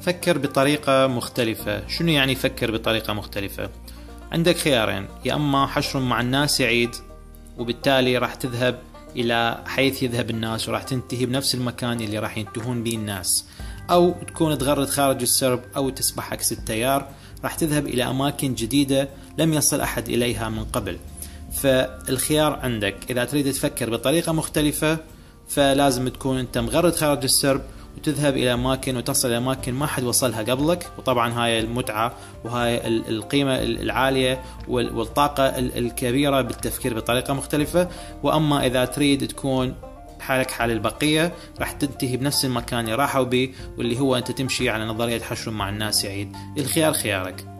فكر بطريقة مختلفة. شنو يعني فكر بطريقة مختلفة؟ عندك خيارين. يا أما حشر مع الناس يعيد وبالتالي راح تذهب إلى حيث يذهب الناس وراح تنتهي بنفس المكان اللي راح ينتهون به الناس. أو تكون تغرد خارج السرب أو تسبح عكس التيار راح تذهب إلى أماكن جديدة لم يصل أحد إليها من قبل. فالخيار عندك. إذا تريد تفكر بطريقة مختلفة فلازم تكون أنت مغرد خارج السرب وتذهب إلى أماكن وتصل إلى أماكن ما حد وصلها قبلك. وطبعا هاي المتعة وهاي القيمة العالية والطاقة الكبيرة بالتفكير بطريقة مختلفة. وأما إذا تريد تكون حالك حال البقية راح تنتهي بنفس المكان اللي راحوا به واللي هو أنت تمشي على نظرية حشر مع الناس يعيد الخيار خيارك.